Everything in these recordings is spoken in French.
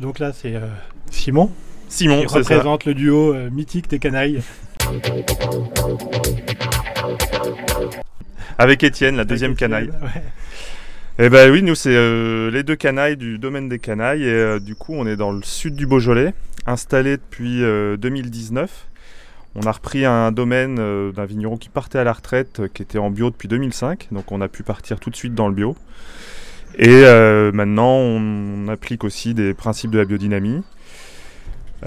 Donc là, c'est euh, Simon Simon, qui c'est ça. représente le duo euh, mythique des canailles. Avec Étienne, la deuxième canaille. Ouais. Eh ben oui, nous c'est euh, les deux canailles du domaine des canailles et euh, du coup on est dans le sud du Beaujolais, installé depuis euh, 2019. On a repris un domaine d'un vigneron qui partait à la retraite, qui était en bio depuis 2005, donc on a pu partir tout de suite dans le bio. Et euh, maintenant on applique aussi des principes de la biodynamie.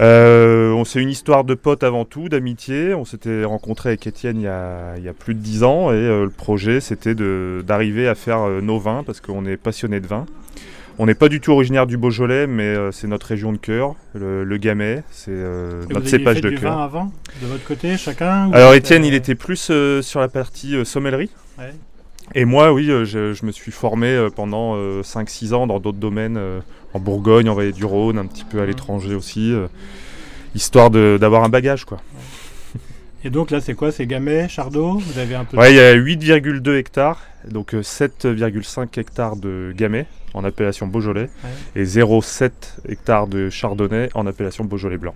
Euh, on- c'est une histoire de potes avant tout, d'amitié. On s'était rencontré avec Étienne il y, a, il y a plus de 10 ans et euh, le projet c'était d'arriver à faire euh, nos vins parce qu'on est passionné de vin. On n'est pas du tout originaire du Beaujolais, mais c'est notre région de cœur, le, le Gamay, c'est vous notre cépage fait de du vin cœur. avant, de votre côté, chacun Alors vous Étienne, il était plus sur la partie sommellerie. ouais. Et moi, oui, euh, je, je me suis formé euh, pendant 5-6 ans dans d'autres domaines, euh, en Bourgogne, en Vallée du Rhône, un petit peu à Mhm. l'étranger aussi, euh, histoire d'avoir un bagage, quoi. Et donc là, c'est quoi? C'est Gamay, Chardot? Vous avez un peu Ouais, il y a 8,2 hectares, donc euh, 7,5 hectares de Gamay en appellation Beaujolais et 0,7 hectares de Chardonnay en appellation Beaujolais blanc.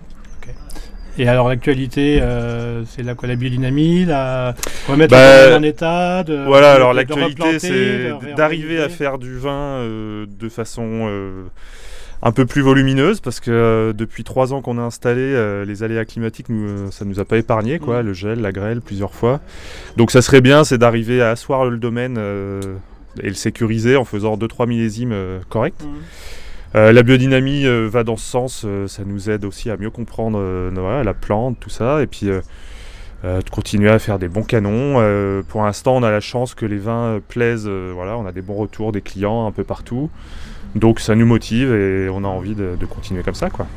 Et alors l'actualité, euh, c'est la quoi La biodynamie, la remettre Bah, le en état de, Voilà, de- alors l'actualité, c'est d'arriver à faire du vin euh, de façon euh, un peu plus volumineuse, parce que depuis trois ans qu'on a installé, les aléas climatiques, nous, ça nous a pas épargné, quoi, Mhm. le gel, la grêle, plusieurs fois. Donc ça serait bien, c'est d'arriver à asseoir le domaine et le sécuriser en faisant 2-3 millésimes corrects. Mhm. Euh, la biodynamie euh, va dans ce sens, euh, ça nous aide aussi à mieux comprendre la plante, tout ça, et puis de continuer à faire des bons canons. Pour l'instant, on a la chance que les vins plaisent, voilà, on a des bons retours des clients un peu partout, donc ça nous motive et on a envie de, de continuer comme ça, quoi.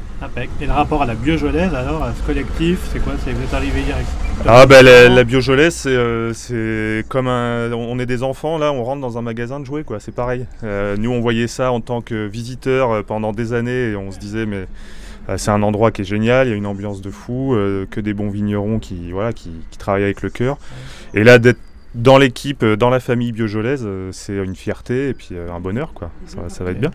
Et le rapport à la biojolaise, alors, à ce collectif, c'est quoi C'est vous êtes arrivé direct? Ah bah la, la biojolais, c'est euh, c'est comme un... On est des enfants, là, on rentre dans un magasin de jouets, quoi, c'est pareil. Euh, nous, on voyait ça en tant que visiteurs euh, pendant des années et on se disait, mais c'est un endroit qui est génial, il y a une ambiance de fou, euh, que des bons vignerons qui, voilà, qui, qui travaillent avec le cœur. Et là, d'être dans l'équipe, euh, dans la famille biojolaise, euh, c'est une fierté et puis euh, un bonheur, quoi. Ça, ça va être bien.